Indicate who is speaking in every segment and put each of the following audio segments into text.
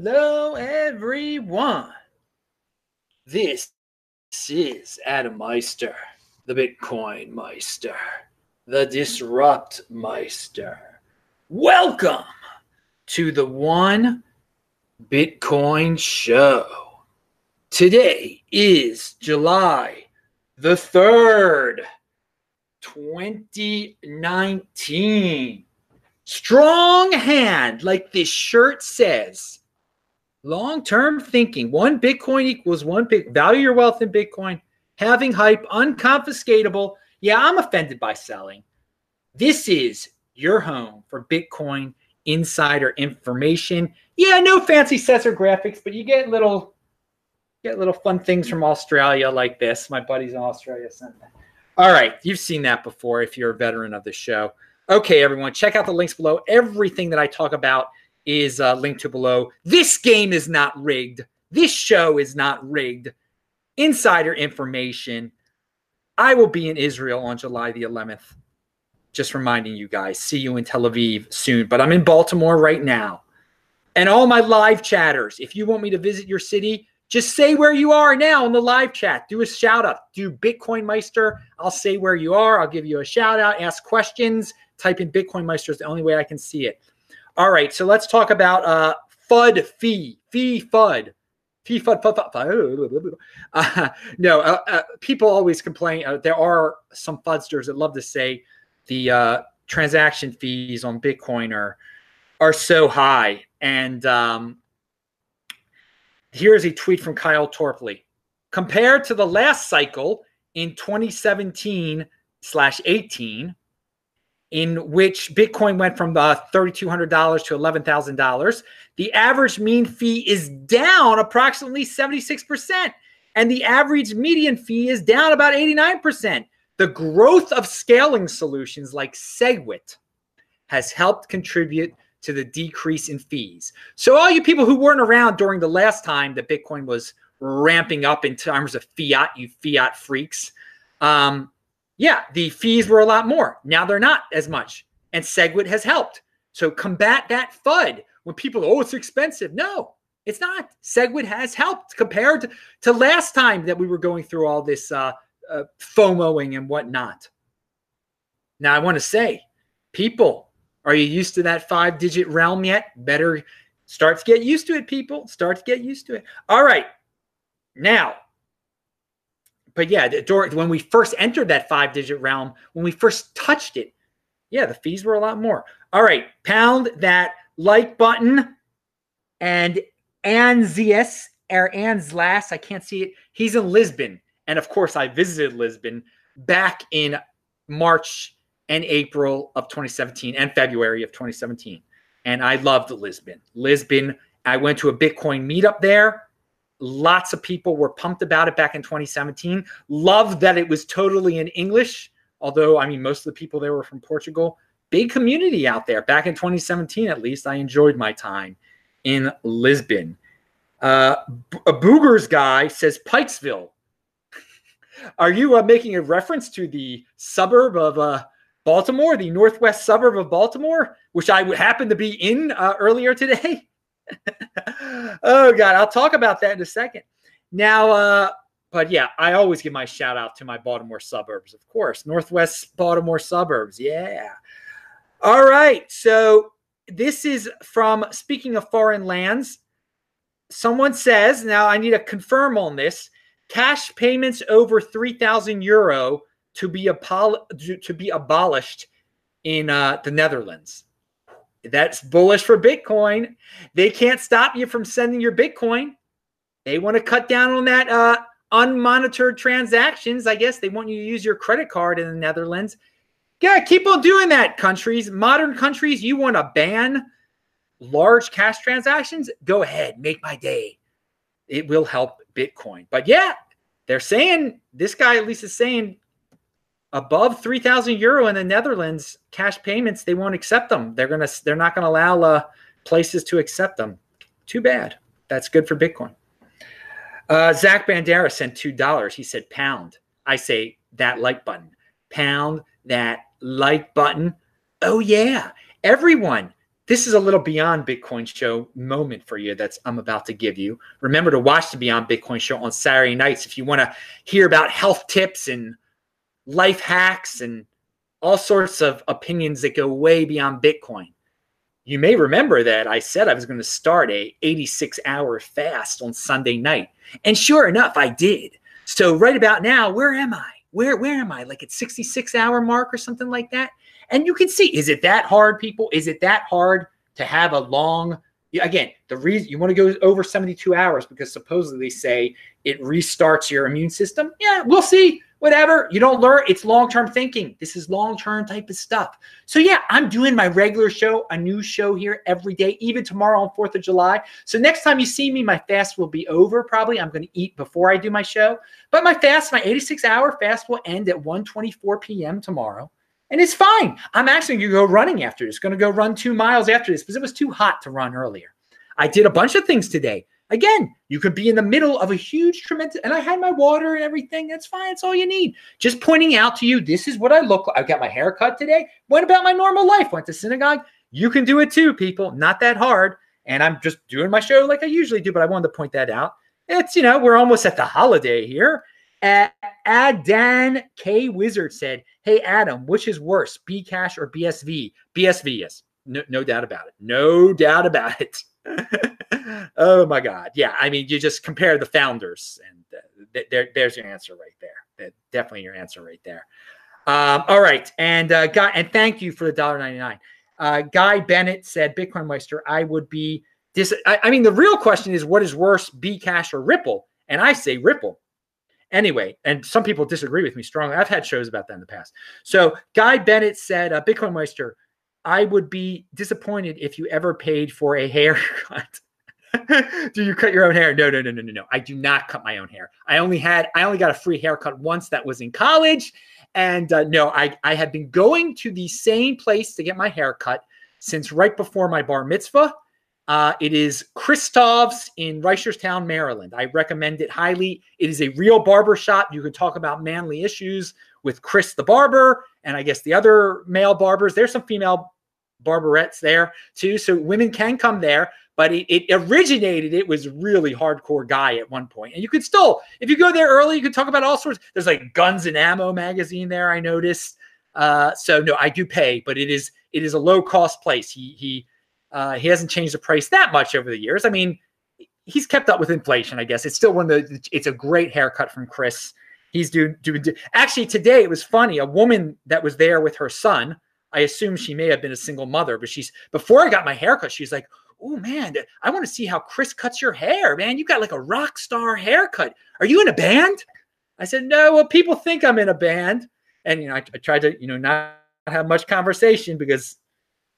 Speaker 1: Hello, everyone. This is Adam Meister, the Bitcoin Meister, the Disrupt Meister. Welcome to the One Bitcoin Show. Today is July the 3rd, 2019. Strong hand, like this shirt says. Long term thinking. One Bitcoin equals one big value your wealth in Bitcoin. Having hype, unconfiscatable. Yeah, I'm offended by selling. This is your home for Bitcoin insider information. Yeah, no fancy sensor graphics, but you get little get little fun things from Australia like this. My buddies in Australia sent that. All right, you've seen that before if you're a veteran of the show. Okay, everyone, check out the links below. Everything that I talk about is uh, linked to below. This game is not rigged. This show is not rigged. Insider information. I will be in Israel on July the 11th. Just reminding you guys. See you in Tel Aviv soon. But I'm in Baltimore right now. And all my live chatters, if you want me to visit your city, just say where you are now in the live chat. Do a shout out. Do Bitcoin Meister. I'll say where you are. I'll give you a shout out. Ask questions type in Bitcoin Meister is the only way I can see it. All right, so let's talk about uh, FUD fee, fee FUD. Fee FUD, FUD, FUD. FUD. Uh, no, uh, uh, people always complain. Uh, there are some FUDsters that love to say the uh, transaction fees on Bitcoin are, are so high. And um, here's a tweet from Kyle Torpey. Compared to the last cycle in 2017 slash 18, in which Bitcoin went from uh, $3,200 to $11,000. The average mean fee is down approximately 76%, and the average median fee is down about 89%. The growth of scaling solutions like SegWit has helped contribute to the decrease in fees. So, all you people who weren't around during the last time that Bitcoin was ramping up in terms of fiat, you fiat freaks, um, yeah, the fees were a lot more. Now they're not as much. And SegWit has helped. So combat that FUD when people, oh, it's expensive. No, it's not. SegWit has helped compared to, to last time that we were going through all this uh, uh, FOMOing and whatnot. Now, I want to say, people, are you used to that five digit realm yet? Better start to get used to it, people. Start to get used to it. All right. Now, but yeah, when we first entered that five digit realm, when we first touched it, yeah, the fees were a lot more. All right, pound that like button and Anzias or Anzlas, I can't see it. He's in Lisbon. And of course, I visited Lisbon back in March and April of 2017 and February of 2017. And I loved Lisbon. Lisbon, I went to a Bitcoin meetup there. Lots of people were pumped about it back in 2017. Loved that it was totally in English, although, I mean, most of the people there were from Portugal. Big community out there. Back in 2017, at least, I enjoyed my time in Lisbon. Uh, a Boogers guy says Pikesville. Are you uh, making a reference to the suburb of uh, Baltimore, the northwest suburb of Baltimore, which I happened to be in uh, earlier today? oh God, I'll talk about that in a second. Now, uh, but yeah, I always give my shout out to my Baltimore suburbs, of course, Northwest Baltimore suburbs. Yeah. All right. So this is from speaking of foreign lands. Someone says, now I need to confirm on this cash payments over 3,000 euro to be, apol- to be abolished in uh, the Netherlands. That's bullish for Bitcoin. They can't stop you from sending your Bitcoin. They want to cut down on that uh, unmonitored transactions. I guess they want you to use your credit card in the Netherlands. Yeah, keep on doing that, countries. Modern countries, you want to ban large cash transactions? Go ahead, make my day. It will help Bitcoin. But yeah, they're saying this guy at least is saying above 3000 euro in the netherlands cash payments they won't accept them. They're gonna they're not gonna allow uh, places to accept them. Too bad. That's good for bitcoin. Uh, zach bandera sent two dollars. He said pound. I say that like button. Pound that like button. Oh yeah. Everyone this is a little beyond Bitcoin show moment for you that's I'm about to give you. Remember to watch the Beyond Bitcoin show on Saturday nights if you want to hear about health tips and life hacks and all sorts of opinions that go way beyond Bitcoin. You may remember that I said I was going to start a 86 hour fast on Sunday night. And sure enough, I did. So right about now, where am I? Where where am I? Like at 66 hour mark or something like that? And you can see, is it that hard, people? Is it that hard to have a long, again, the reason you want to go over 72 hours because supposedly they say it restarts your immune system. Yeah, we'll see. Whatever. You don't learn. It's long term thinking. This is long term type of stuff. So, yeah, I'm doing my regular show, a new show here every day, even tomorrow on 4th of July. So, next time you see me, my fast will be over probably. I'm going to eat before I do my show. But my fast, my 86 hour fast will end at 1 24 p.m. tomorrow. And it's fine. I'm actually going to go running after this. Going to go run two miles after this because it was too hot to run earlier. I did a bunch of things today. Again, you could be in the middle of a huge, tremendous, and I had my water and everything. That's fine. That's all you need. Just pointing out to you, this is what I look like. I got my hair cut today. What about my normal life? Went to synagogue. You can do it too, people. Not that hard. And I'm just doing my show like I usually do, but I wanted to point that out. It's, you know, we're almost at the holiday here. Adan K Wizard said, Hey, Adam, which is worse, Bcash or BSV? BSV, yes. No, no doubt about it. No doubt about it. oh my God. Yeah. I mean, you just compare the founders, and uh, th- there, there's your answer right there. definitely your answer right there. Um, all right. And uh, Guy, and thank you for the dollar ninety nine. Uh, Guy Bennett said, Bitcoin Meister, I would be dis. I, I mean, the real question is, what is worse, Bcash or Ripple? And I say Ripple. Anyway, and some people disagree with me strongly. I've had shows about that in the past. So Guy Bennett said, uh, Bitcoin Meister, I would be disappointed if you ever paid for a haircut. do you cut your own hair? No, no, no, no, no, no. I do not cut my own hair. I only had, I only got a free haircut once. That was in college, and uh, no, I I have been going to the same place to get my hair cut since right before my bar mitzvah. Uh, it is Christov's in Reisterstown, Maryland. I recommend it highly. It is a real barber shop. You can talk about manly issues with Chris the barber, and I guess the other male barbers. There's some female barberettes there too, so women can come there. But it, it originated. It was really hardcore guy at one point, and you could still, if you go there early, you could talk about all sorts. There's like Guns and Ammo magazine there. I noticed. Uh, so no, I do pay, but it is it is a low cost place. He he uh, he hasn't changed the price that much over the years. I mean, he's kept up with inflation, I guess. It's still one of the, it's a great haircut from Chris. He's doing, doing, actually today it was funny. A woman that was there with her son, I assume she may have been a single mother, but she's, before I got my haircut, she's like, Oh man, I want to see how Chris cuts your hair, man. You got like a rock star haircut. Are you in a band? I said, No, well, people think I'm in a band. And, you know, I, I tried to, you know, not have much conversation because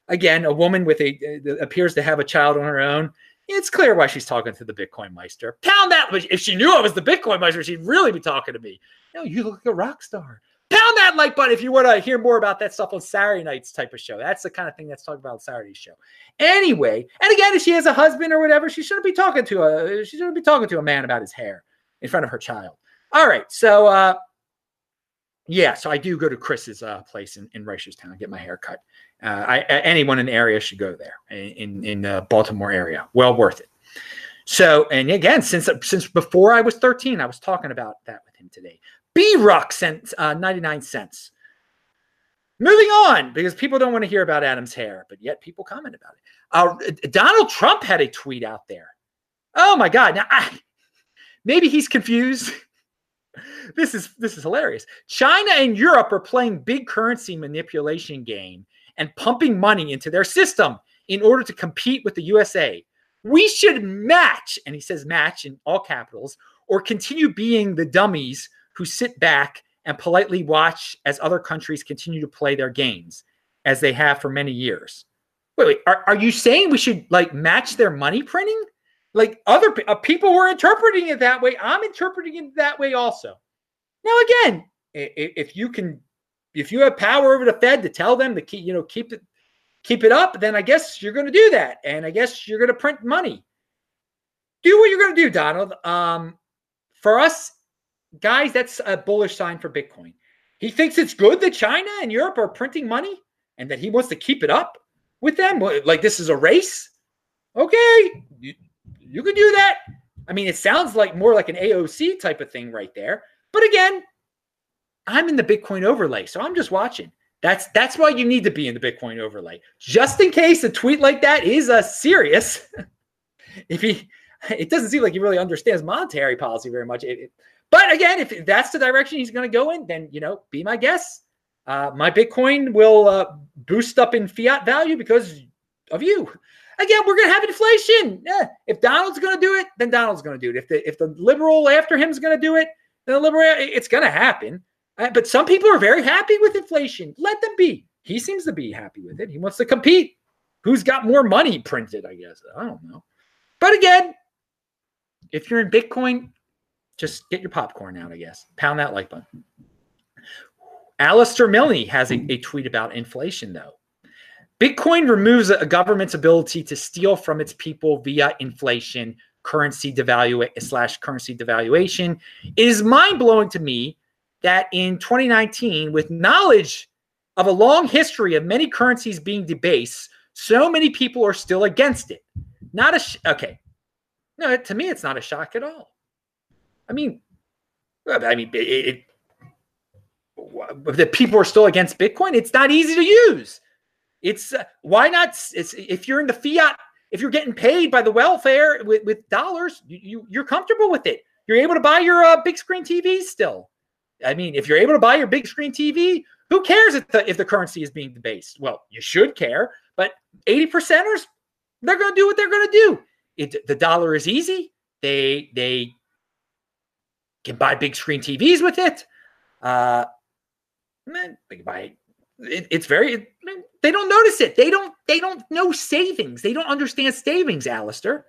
Speaker 1: again, a woman with a uh, appears to have a child on her own. It's clear why she's talking to the Bitcoin Meister. Pound that! If she knew I was the Bitcoin Meister, she'd really be talking to me. No, you look like a rock star. Pound that like button if you want to hear more about that stuff on Saturday nights type of show. That's the kind of thing that's talked about on Saturday's show. Anyway, and again, if she has a husband or whatever, she shouldn't be talking to a she shouldn't be talking to a man about his hair in front of her child. All right, so uh, yeah, so I do go to Chris's uh, place in, in Reisterstown, get my hair cut. Uh, I, anyone in the area should go there in in the Baltimore area. Well worth it. So, and again, since since before I was 13, I was talking about that with him today. B Rock sent uh, 99 cents. Moving on, because people don't want to hear about Adam's hair, but yet people comment about it. Uh, Donald Trump had a tweet out there. Oh my God! Now, I, maybe he's confused. this is this is hilarious. China and Europe are playing big currency manipulation game and pumping money into their system in order to compete with the USA. We should match, and he says match in all capitals, or continue being the dummies who sit back and politely watch as other countries continue to play their games as they have for many years. Wait, wait, are, are you saying we should like match their money printing? Like other uh, people were interpreting it that way. I'm interpreting it that way also. Now, again, if you can if you have power over the Fed to tell them to keep, you know, keep it, keep it up, then I guess you're going to do that, and I guess you're going to print money. Do what you're going to do, Donald. Um, for us guys, that's a bullish sign for Bitcoin. He thinks it's good that China and Europe are printing money and that he wants to keep it up. with them? Like this is a race? Okay, you, you can do that. I mean, it sounds like more like an AOC type of thing right there. But again, I'm in the Bitcoin overlay, so I'm just watching. That's that's why you need to be in the Bitcoin overlay, just in case a tweet like that is a uh, serious. if he, it doesn't seem like he really understands monetary policy very much. It, it, but again, if that's the direction he's going to go in, then you know, be my guess. Uh, my Bitcoin will uh, boost up in fiat value because of you. Again, we're going to have inflation. Yeah. If Donald's going to do it, then Donald's going to do it. If the if the liberal after him is going to do it, then the liberal it's going to happen. Uh, but some people are very happy with inflation. Let them be. He seems to be happy with it. He wants to compete. Who's got more money printed? I guess I don't know. But again, if you're in Bitcoin, just get your popcorn out. I guess pound that like button. Alistair Milne has a, a tweet about inflation, though. Bitcoin removes a government's ability to steal from its people via inflation, currency devaluation slash currency devaluation. It is mind blowing to me that in 2019, with knowledge of a long history of many currencies being debased, so many people are still against it. Not a sh- okay. No, to me, it's not a shock at all. I mean, I mean, it, it the people are still against Bitcoin. It's not easy to use. It's uh, why not? It's if you're in the fiat, if you're getting paid by the welfare with, with dollars, you, you are comfortable with it. You're able to buy your uh, big screen TV still. I mean, if you're able to buy your big screen TV, who cares if the if the currency is being debased? Well, you should care, but 80 percenters, they're going to do what they're going to do. It, the dollar is easy. They they can buy big screen TVs with it. Uh, man, they can buy it, it's very they don't notice it. They don't they don't know savings. They don't understand savings, Alistair.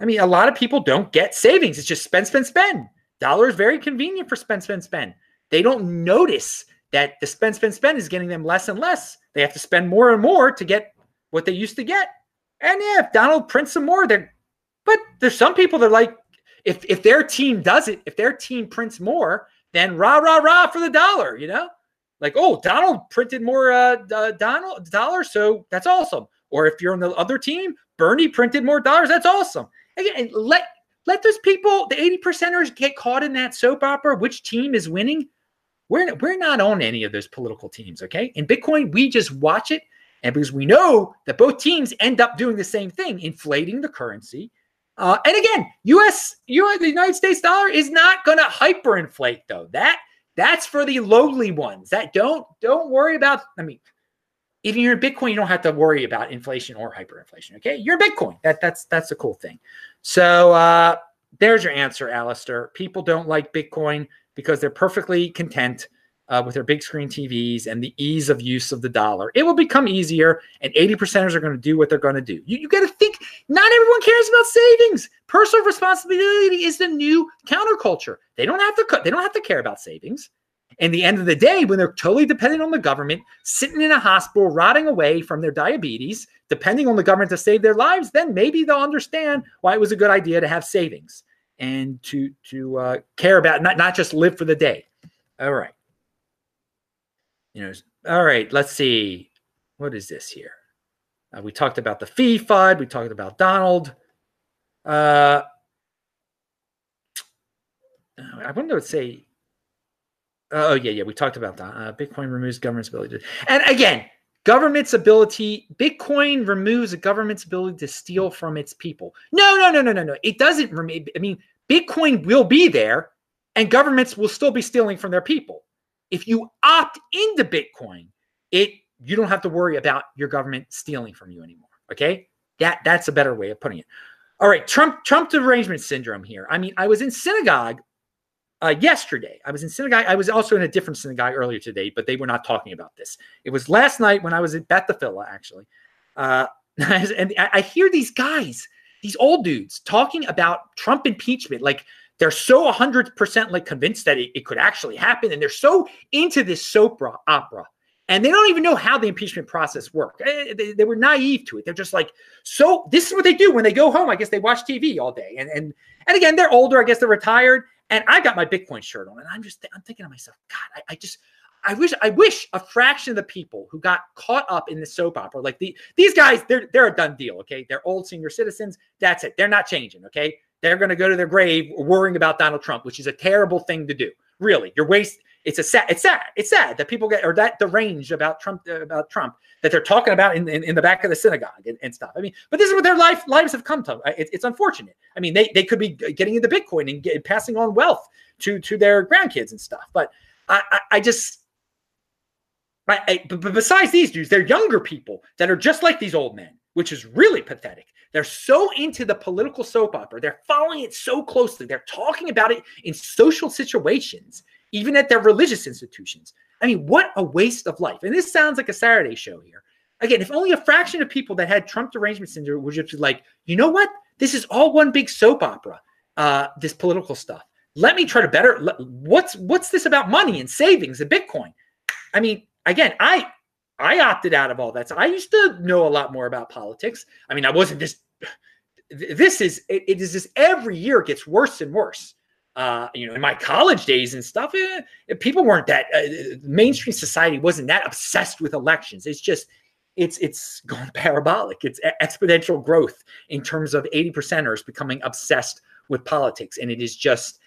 Speaker 1: I mean, a lot of people don't get savings. It's just spend, spend, spend. Dollar is very convenient for spend, spend, spend. They don't notice that the spend, spend, spend is getting them less and less. They have to spend more and more to get what they used to get. And yeah, if Donald prints some more, they're but there's some people that are like, if if their team does it, if their team prints more, then rah rah rah for the dollar, you know? like, oh, Donald printed more uh, uh, Donald dollars, so that's awesome. Or if you're on the other team, Bernie printed more dollars, that's awesome. Again, let let those people, the 80 percenters, get caught in that soap opera. Which team is winning? We're we're not on any of those political teams, okay? In Bitcoin, we just watch it, and because we know that both teams end up doing the same thing, inflating the currency. Uh, and again, U.S. U.S. the United States dollar is not going to hyperinflate, though. That that's for the lowly ones. That don't don't worry about. I mean, if you're in Bitcoin, you don't have to worry about inflation or hyperinflation. Okay, you're Bitcoin. That that's that's a cool thing. So uh, there's your answer, Alistair. People don't like Bitcoin because they're perfectly content uh, with their big screen TVs and the ease of use of the dollar. It will become easier, and 80 percenters are going to do what they're going to do. You, you got to think, not everyone cares about savings. Personal responsibility is the new counterculture. They don't have to they don't have to care about savings. And the end of the day, when they're totally dependent on the government, sitting in a hospital, rotting away from their diabetes, depending on the government to save their lives, then maybe they'll understand why it was a good idea to have savings and to to uh, care about not not just live for the day. All right you know, all right, let's see. What is this here? Uh, we talked about the fee FUD. We talked about Donald. Uh, I wonder what say. Oh yeah, yeah. We talked about that. Uh, Bitcoin removes government's ability to, and again, government's ability. Bitcoin removes a government's ability to steal from its people. No, no, no, no, no, no. It doesn't remove. I mean, Bitcoin will be there, and governments will still be stealing from their people. If you opt into Bitcoin, it you don't have to worry about your government stealing from you anymore. Okay, that that's a better way of putting it. All right, Trump Trump derangement syndrome here. I mean, I was in synagogue uh, yesterday. I was in synagogue. I was also in a different synagogue earlier today, but they were not talking about this. It was last night when I was at Beth actually. Uh, and I hear these guys, these old dudes, talking about Trump impeachment, like they're so 100% like convinced that it, it could actually happen. And they're so into this soap opera. And they don't even know how the impeachment process worked. Eh, they, they, were naive to it. They're just like, so this is what they do when they go home. I guess they watch TV all day. And and and again, they're older. I guess they're retired. And I got my Bitcoin shirt on, and I'm just I'm thinking to myself, God, I, I just I wish I wish a fraction of the people who got caught up in the soap opera, like the these guys, they're they're a done deal. Okay, they're old senior citizens. That's it. They're not changing. Okay, they're going to go to their grave worrying about Donald Trump, which is a terrible thing to do. Really, you're waste. It's a sad. It's sad. It's sad that people get or that the range about Trump uh, about Trump that they're talking about in, in, in the back of the synagogue and, and, stuff. I mean, but this is what their life lives have come to. It, it's unfortunate. I mean, they they could be getting into Bitcoin and get, passing on wealth to to their grandkids and stuff. But I I, I just. I, I, but besides these dudes, they're younger people that are just like these old men, which is really pathetic. They're so into the political soap opera. They're following it so closely. They're talking about it in social situations even at their religious institutions. I mean, what a waste of life. And this sounds like a Saturday show here. Again, if only a fraction of people that had Trump derangement syndrome would just like, you know what? This is all one big soap opera, uh, this political stuff. Let me try to better. What's what's this about money and savings and Bitcoin? I mean, again, I I opted out of all that. So I used to know a lot more about politics. I mean, I wasn't just. This is it, it is just every year gets worse and worse uh, you know, in my college days and stuff, eh, people weren't that uh, mainstream society wasn't that obsessed with elections. It's just it's it's going parabolic. It's exponential growth in terms of 80 percenters becoming obsessed with politics, and it is just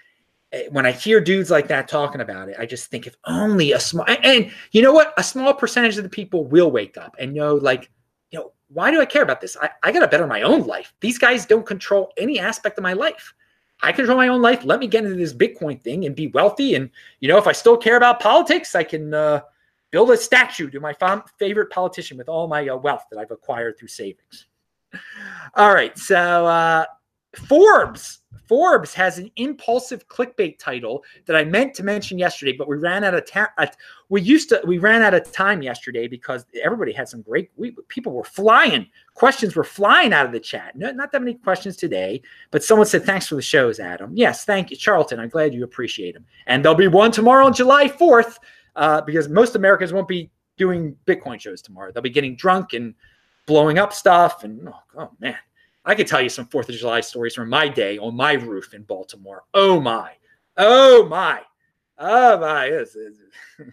Speaker 1: eh, when I hear dudes like that talking about it, I just think if only a small and you know what, a small percentage of the people will wake up and know like, why do I care about this? I, I got to better my own life. These guys don't control any aspect of my life. I control my own life. Let me get into this Bitcoin thing and be wealthy. And, you know, if I still care about politics, I can uh, build a statue to my favorite politician with all my uh, wealth that I've acquired through savings. All right. So, uh, Forbes Forbes has an impulsive clickbait title that I meant to mention yesterday, but we ran out of time. We used to we ran out of time yesterday because everybody had some great. We, people were flying. Questions were flying out of the chat. No, not that many questions today, but someone said thanks for the shows, Adam. Yes, thank you, Charlton. I'm glad you appreciate them. And there'll be one tomorrow on July 4th uh, because most Americans won't be doing Bitcoin shows tomorrow. They'll be getting drunk and blowing up stuff. And oh, oh man, I could tell you some Fourth of July stories from my day on my roof in Baltimore. Oh my, oh my, oh my.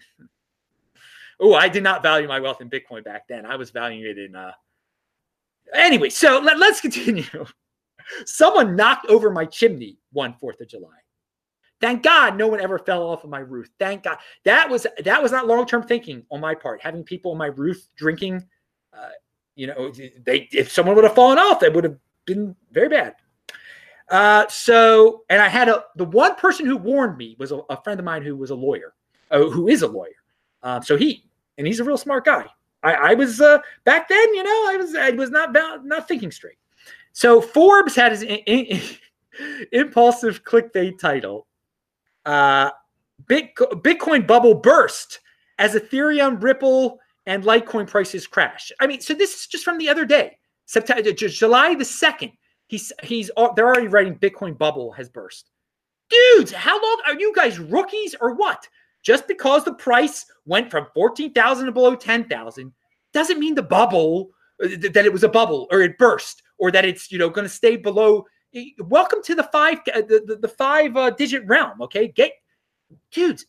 Speaker 1: oh, I did not value my wealth in Bitcoin back then. I was valuing it in. Uh... Anyway, so let, let's continue. Someone knocked over my chimney one Fourth of July. Thank God no one ever fell off of my roof. Thank God. That was that was not long term thinking on my part. Having people on my roof drinking, uh, you know, they if someone would have fallen off, they would have been very bad. Uh, so, and I had a the one person who warned me was a, a friend of mine who was a lawyer, uh, who is a lawyer. Um, so he and he's a real smart guy. I, I was uh, back then, you know, I was I was not not thinking straight. So Forbes had his in, in, impulsive clickbait title. Uh, Bitcoin bubble burst as Ethereum, Ripple, and Litecoin prices crash. I mean, so this is just from the other day. September, July the 2nd, he's he's they're already writing Bitcoin bubble has burst. Dudes, how long are you guys rookies or what? Just because the price went from 14,000 to below 10,000 doesn't mean the bubble uh, that it was a bubble or it burst or that it's, you know, going to stay below welcome to the five uh, the, the, the five uh, digit realm, okay? Get dudes,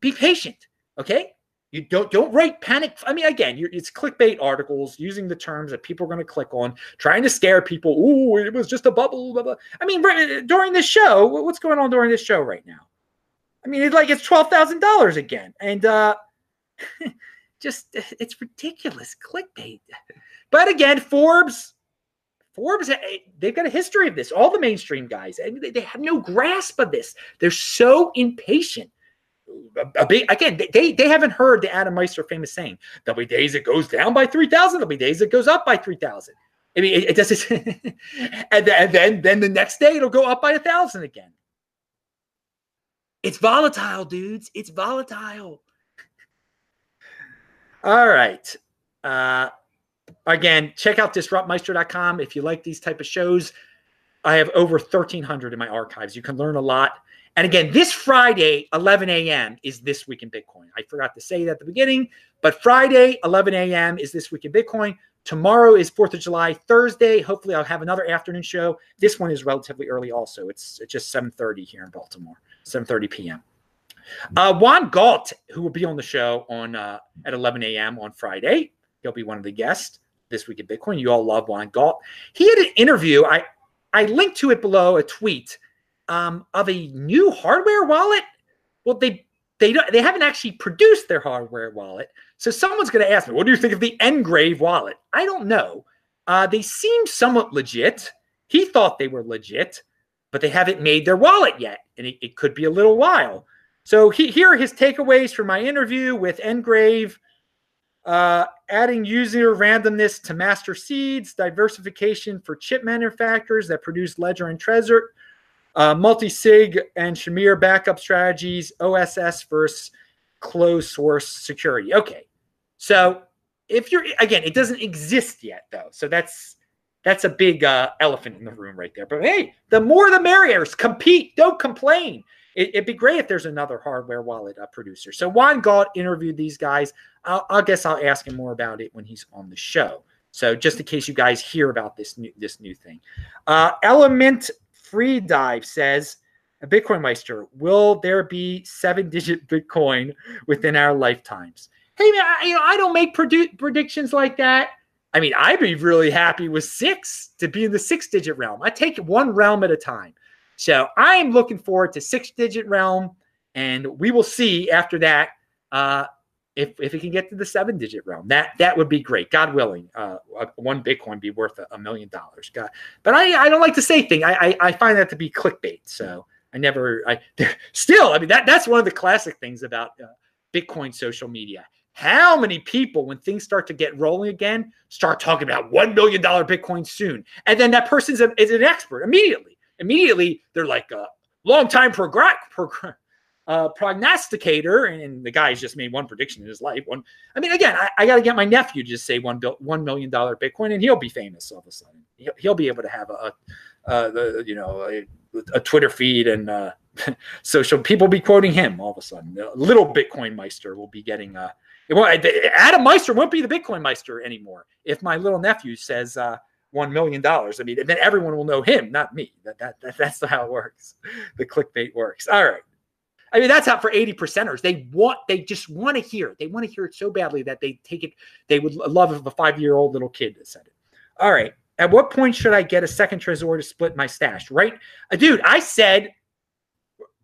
Speaker 1: be patient, okay? You don't don't write panic. I mean, again, it's clickbait articles using the terms that people are going to click on, trying to scare people. Oh, it was just a bubble. Blah, blah. I mean, right, during this show, what's going on during this show right now? I mean, it's like it's twelve thousand dollars again, and uh, just it's ridiculous clickbait. But again, Forbes, Forbes, eh, they've got a history of this. All the mainstream guys, and they have no grasp of this. They're so impatient a, big again they they haven't heard the adam meister famous saying there'll be days it goes down by 3000 there'll be days it goes up by 3000 i mean it, it does and, then, and then then the next day it'll go up by a thousand again. It's volatile dudes. It's volatile. All right. Uh again check out disruptmeister.com if you like these type of shows. I have over 1300 in my archives. You can learn a lot and again, this Friday, 11 a.m., is This Week in Bitcoin. I forgot to say that at the beginning, but Friday, 11 a.m., is This Week in Bitcoin. Tomorrow is 4th of July. Thursday, hopefully I'll have another afternoon show. This one is relatively early also. It's just 7.30 here in Baltimore, 7.30 p.m. Uh, Juan Galt, who will be on the show on uh, at 11 a.m. on Friday, he'll be one of the guests this week at Bitcoin. You all love Juan Galt. He had an interview. I I linked to it below a tweet um, of a new hardware wallet. Well, they they don't, they haven't actually produced their hardware wallet. So someone's going to ask me, what do you think of the Ngrave wallet? I don't know. Uh, they seem somewhat legit. He thought they were legit, but they haven't made their wallet yet, and it, it could be a little while. So he, here are his takeaways from my interview with Ngrave. Uh, adding user randomness to master seeds, diversification for chip manufacturers that produce Ledger and Trezor, uh, multi-sig and Shamir backup strategies, OSS versus closed source security. Okay, so if you're again, it doesn't exist yet though, so that's that's a big uh, elephant in the room right there. But hey, the more the merrier. Compete, don't complain. It, would be great if there's another hardware wallet uh, producer. So Juan Galt interviewed these guys. I'll, I guess I'll ask him more about it when he's on the show. So just in case you guys hear about this new this new thing, uh, Element Free Dive says, Bitcoin Meister, will there be seven digit Bitcoin within our lifetimes? Hey man, I, you know I don't make produ- predictions like that. I mean, I'd be really happy with six to be in the six digit realm. I take one realm at a time. So I'm looking forward to six digit realm, and we will see after that uh, if if it can get to the seven digit realm. That that would be great. God willing, uh, one Bitcoin be worth a, million dollars. God, but I I don't like to say thing. I, I I find that to be clickbait. So I never I still I mean that that's one of the classic things about uh, Bitcoin social media. How many people, when things start to get rolling again, start talking about $1 million Bitcoin soon? And then that person's a, is an expert immediately immediately they're like a long time progr- progr- uh, prognosticator, and the guy's just made one prediction in his life. One, I mean, again, I, I got to get my nephew to just say one bill, one million dollar Bitcoin, and he'll be famous all of a sudden. He'll, he'll be able to have a, a the, you know, a, a, Twitter feed and uh, social people be quoting him all of a sudden. A little Bitcoin Meister will be getting. Uh, Adam Meister won't be the Bitcoin Meister anymore if my little nephew says. Uh, one million dollars. I mean, then everyone will know him, not me. That, that, that that's how it works. The clickbait works. All right. I mean, that's out for 80 percenters. They want, they just want to hear it. They want to hear it so badly that they take it. They would love if a five year old little kid said it. All right. At what point should I get a second Trezor to split my stash? Right, uh, dude. I said,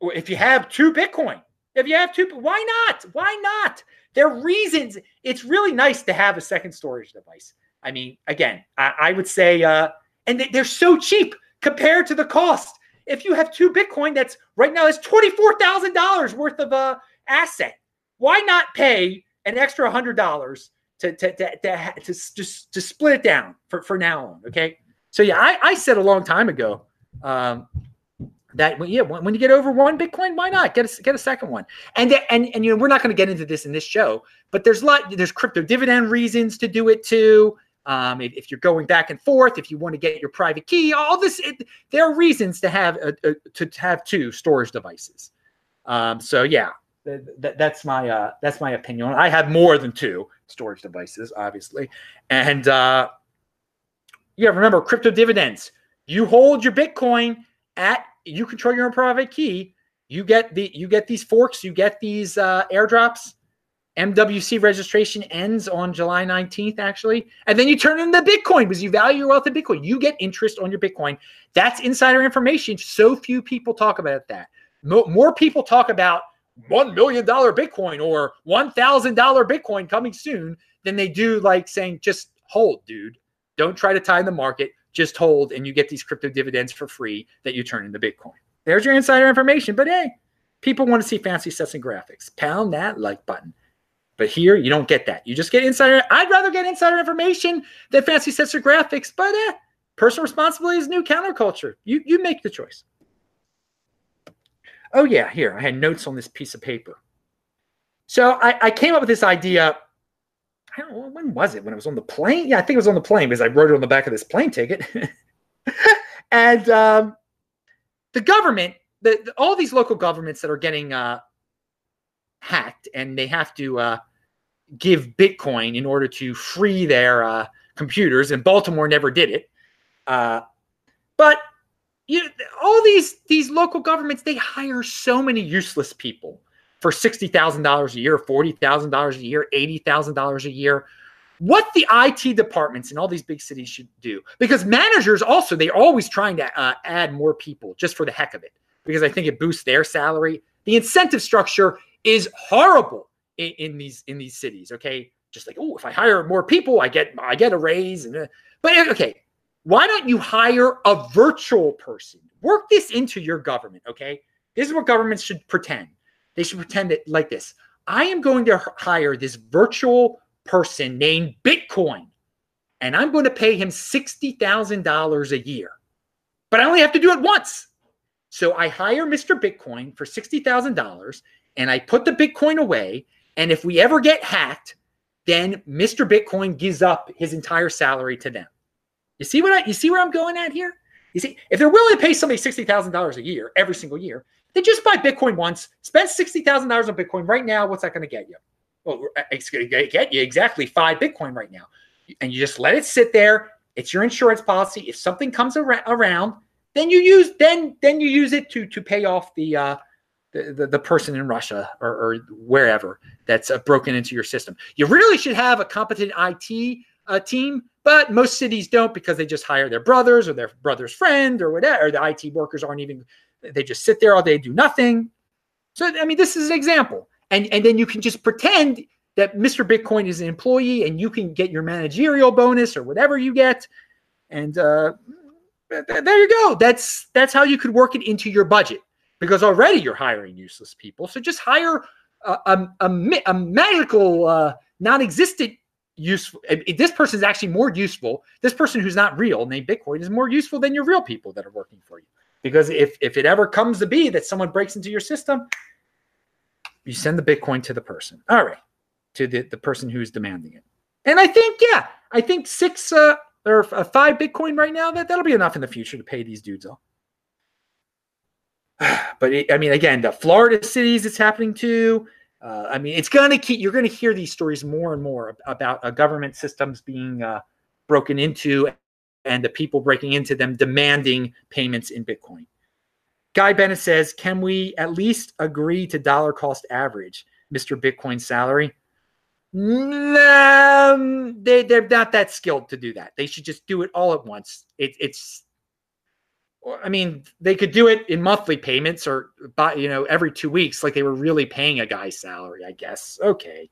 Speaker 1: if you have two Bitcoin, if you have two, why not? Why not? There are reasons. It's really nice to have a second storage device. I mean, again, I, I would say, uh, and they're so cheap compared to the cost. If you have two Bitcoin, that's right now is twenty four thousand dollars worth of uh, asset. Why not pay an extra hundred dollars to to to to, to, to, to split it down for, for now on? Okay, so yeah, I, I said a long time ago um, that when, yeah, when, when, you get over one Bitcoin, why not get a, get a second one? And and and you know we're not going to get into this in this show, but there's a lot there's crypto dividend reasons to do it too. Um, if, if, you're going back and forth, if you want to get your private key, all this, it, there are reasons to have a, a, to have two storage devices. Um, so yeah, th- th- that's my uh, that's my opinion. I have more than two storage devices, obviously, and uh, yeah, remember crypto dividends. You hold your Bitcoin at you control your own private key. You get the you get these forks, you get these uh, airdrops MWC registration ends on July 19th, actually. And then you turn in the Bitcoin because you value your wealth in Bitcoin. You get interest on your Bitcoin. That's insider information. So few people talk about that. More people talk about $1 million Bitcoin or $1,000 Bitcoin coming soon than they do like saying, just hold, dude. Don't try to time the market. Just hold, and you get these crypto dividends for free that you turn into Bitcoin. There's your insider information. But hey, people want to see fancy sets and graphics. Pound that like button. But here, you don't get that. You just get insider. I'd rather get insider information than fancy sensor graphics. But eh, personal responsibility is new counterculture. You you make the choice. Oh yeah, here I had notes on this piece of paper. So I, I came up with this idea. I don't know when was it? When it was on the plane? Yeah, I think it was on the plane because I wrote it on the back of this plane ticket. and um, the government, the, the, all these local governments that are getting uh, hacked, and they have to uh, give Bitcoin in order to free their uh, computers, and Baltimore never did it. Uh, but you all these these local governments they hire so many useless people. for $60,000 a year, $40,000 a year, $80,000 a year. What the IT departments in all these big cities should do, because managers also, they're always trying to uh, add more people just for the heck of it, because I think it boosts their salary. The incentive structure is horrible in, in these in these cities. Okay, just like oh, if I hire more people, I get I get a raise. And uh, but okay, why don't you hire a virtual person? Work this into your government. Okay, this is what governments should pretend. They should pretend it like this. I am going to hire this virtual person named Bitcoin, and I'm going to pay him $60,000 a year. But I only have to do it once. So I hire Mr. Bitcoin for $60,000 and I put the Bitcoin away. And if we ever get hacked, then Mr. Bitcoin gives up his entire salary to them. You see what I you see where I'm going at here? You see, if they're willing to pay somebody $60,000 a year every single year, then just buy Bitcoin once, spend $60,000 on Bitcoin right now. What's that going to get you? Well, it's going to get you exactly five Bitcoin right now. And you just let it sit there. It's your insurance policy. If something comes ar- around, then you use then then you use it to to pay off the uh, the, the, person in Russia or, or wherever that's uh, broken into your system. You really should have a competent IT uh, team, but most cities don't because they just hire their brothers or their brother's friend or whatever. Or the IT workers aren't even they just sit there all day, do nothing. So, I mean, this is an example. And, and then you can just pretend that Mr. Bitcoin is an employee and you can get your managerial bonus or whatever you get. And uh, there you go. That's that's how you could work it into your budget because already you're hiring useless people. So just hire a, a, a, a magical, uh, non-existent useful. This person is actually more useful. This person who's not real, named Bitcoin, is more useful than your real people that are working for you. Because if, if it ever comes to be that someone breaks into your system, you send the Bitcoin to the person. All right. To the, the person who's demanding it. And I think, yeah, I think six uh, or uh, five Bitcoin right now, that, that'll be enough in the future to pay these dudes off. But it, I mean, again, the Florida cities it's happening to. Uh, I mean, it's going to keep, you're going to hear these stories more and more about uh, government systems being uh, broken into and the people breaking into them demanding payments in Bitcoin. Guy Bennett says, Can we at least agree to dollar cost average, Mr. Bitcoin salary? Um, they, they're not that skilled to do that. They should just do it all at once. It, it's, I mean, they could do it in monthly payments or, by, you know, every two weeks, like they were really paying a guy's salary, I guess. Okay.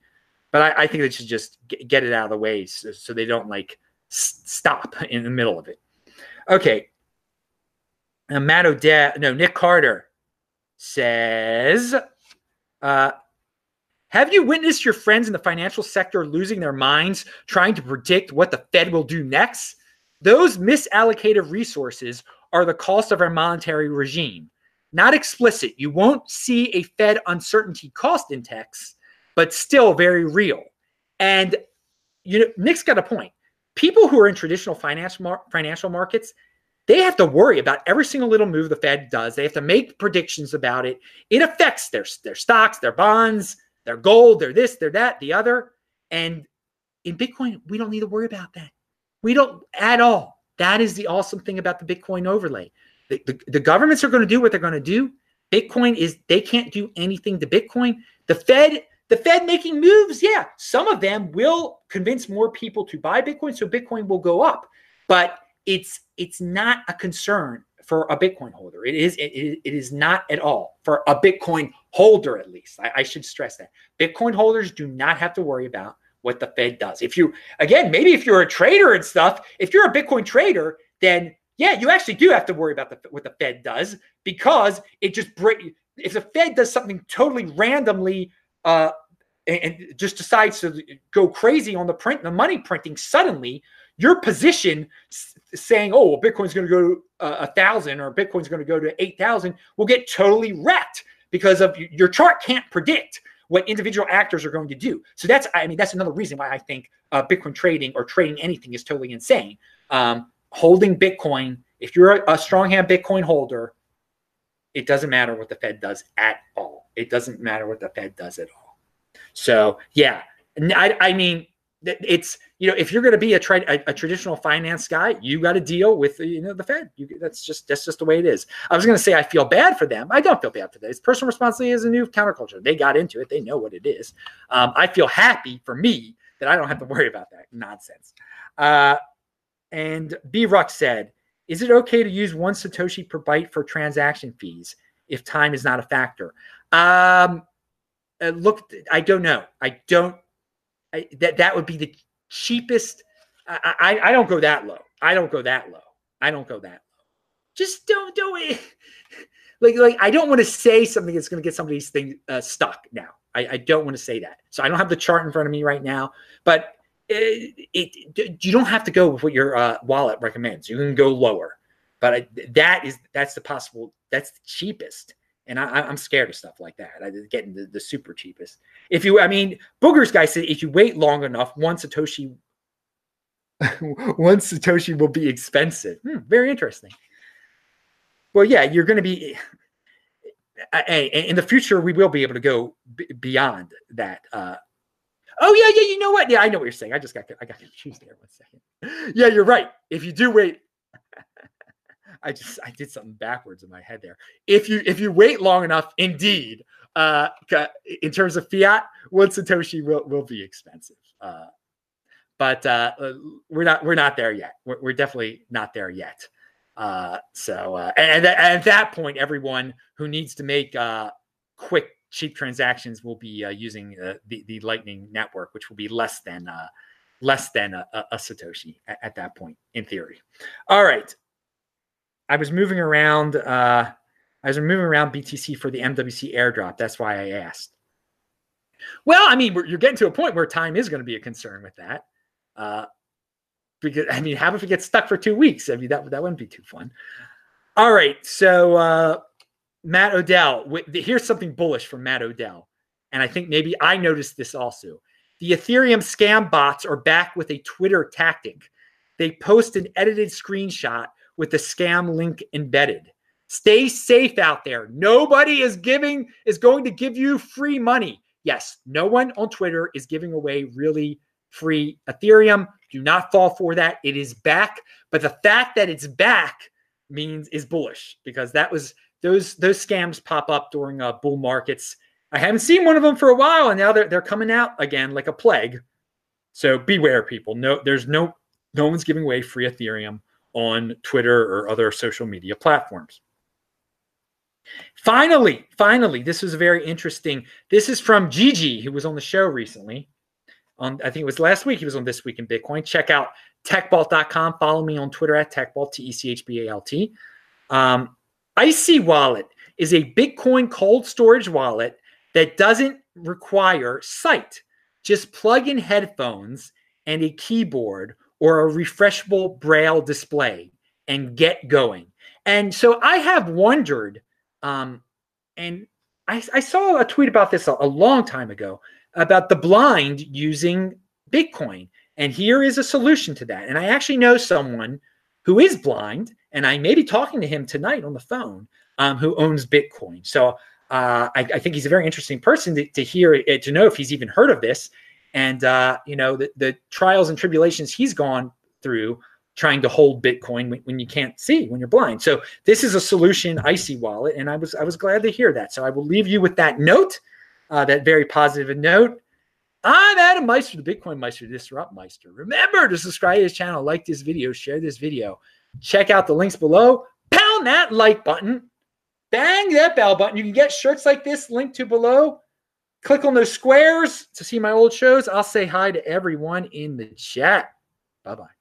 Speaker 1: But I, I think they should just get it out of the way so, so they don't like stop in the middle of it. Okay. Uh, Matt Odell, no, Nick Carter says, uh, have you witnessed your friends in the financial sector losing their minds trying to predict what the Fed will do next? Those misallocated resources are the cost of our monetary regime. Not explicit. You won't see a Fed uncertainty cost index, but still very real. And you know, Nick's got a point people who are in traditional finance mar- financial markets they have to worry about every single little move the Fed does. They have to make predictions about it. It affects their, their stocks, their bonds, their gold, their this, their that, the other. And in Bitcoin, we don't need to worry about that. We don't at all. That is the awesome thing about the Bitcoin overlay. The, the, the governments are going to do what they're going to do. Bitcoin is, they can't do anything to Bitcoin. The Fed the Fed making moves, yeah, some of them will convince more people to buy Bitcoin, so Bitcoin will go up. But it's it's not a concern for a Bitcoin holder. It is it, it is not at all for a Bitcoin holder, at least. I, I should stress that Bitcoin holders do not have to worry about what the Fed does. If you again, maybe if you're a trader and stuff, if you're a Bitcoin trader, then yeah, you actually do have to worry about the, what the Fed does because it just. If the Fed does something totally randomly uh, and just decides to go crazy on the print, the money printing, suddenly your position saying, "Oh, well, Bitcoin's going to go to uh, a thousand or Bitcoin's going to go to eight thousand will get totally wrecked because of your chart can't predict what individual actors are going to do. So that's, I mean, that's another reason why I think uh, Bitcoin trading or trading anything is totally insane. Um, holding Bitcoin, if you're a, a strong hand Bitcoin holder, it doesn't matter what the Fed does at all. It doesn't matter what the Fed does at all. So yeah, I, I mean, it's you know if you're going to be a, tra- a, a, traditional finance guy you got to deal with you know the fed. You, that's just that's just the way it is. I was going to say i feel bad for them. I don't feel bad for them. It's personal responsibility is a new counterculture. They got into it. They know what it is. Um, i feel happy for me that i don't have to worry about that nonsense. Uh, and b. Ruck said is it okay to use one satoshi per byte for transaction fees if time is not a factor? Um, uh, look i don't know. I don't That that would be the cheapest. I, I, I don't go that low. I don't go that low. I don't go that low. Just don't do it. like like I don't want to say something that's going to get somebody's thing uh, stuck. Now I, I don't want to say that. So I don't have the chart in front of me right now, but it, it you don't have to go with what your uh, wallet recommends. You can go lower, but I, that is that's the possible. That's the cheapest and I, am scared of stuff like that. I getting the, the super cheapest. If you, I mean, Booger's guy said if you wait long enough, one Satoshi, one Satoshi will be expensive. Hmm, very interesting. Well, yeah, you're going to be. In the future, we will be able to go b- beyond that. Uh, oh yeah, yeah. You know what? Yeah, I know what you're saying. I just got I got confused there. One second. Yeah, you're right. If you do wait I just I did something backwards in my head there. If you if you wait long enough, indeed, uh, in terms of fiat, one satoshi will will be expensive. Uh, but uh, uh, we're not we're not there yet. We're, we're definitely not there yet. Uh, so uh, and, and, at that point, everyone who needs to make uh, quick cheap transactions will be uh, using uh, the the Lightning network, which will be less than uh, less than a, a Satoshi at, at, that point, in theory. All right, I was moving around. Uh, I was moving around BTC for the MWC airdrop. That's why I asked. Well, I mean, you're getting to a point where time is going to be a concern with that. Uh, because I mean, how if it gets stuck for two weeks? I mean, that that wouldn't be too fun. All right, so uh, Matt Odell. Here's something bullish from Matt Odell, and I think maybe I noticed this also. The Ethereum scam bots are back with a Twitter tactic. They post an edited screenshot with the scam link embedded. Stay safe out there. Nobody is giving is going to give you free money. Yes, no one on Twitter is giving away really free Ethereum. Do not fall for that. It is back, but the fact that it's back means is bullish because that was those those scams pop up during uh, bull markets. I haven't seen one of them for a while, and now they're they're coming out again like a plague. So beware, people. No, there's no no one's giving away free Ethereum on Twitter or other social media platforms. Finally, finally, this was very interesting. This is from Gigi, who was on the show recently. On I think it was last week. He was on This Week in Bitcoin. Check out techbalt.com. Follow me on Twitter at techbalt, T E C H B A L T. Um, Icy Wallet is a Bitcoin cold storage wallet that doesn't require sight. Just plug in headphones and a keyboard or a refreshable braille display and get going. And so I have wondered, um, and I, I, saw a tweet about this a, a long time ago about the blind using Bitcoin. And here is a solution to that. And I actually know someone who is blind, and I may be talking to him tonight on the phone, um, who owns Bitcoin. So uh, I, I, think he's a very interesting person to, to hear to know if he's even heard of this and uh, you know the, the trials and tribulations he's gone through trying to hold Bitcoin when, you can't see when you're blind. So this is a solution, Icy Wallet, and I was I was glad to hear that. So I will leave you with that note, uh, that very positive note. I'm Adam Meister, the Bitcoin Meister, Disrupt Meister. Remember to subscribe to this channel, like this video, share this video. Check out the links below. Pound that like button. Bang that bell button. You can get shirts like this linked to below. Click on those squares to see my old shows. I'll say hi to everyone in the chat. Bye bye.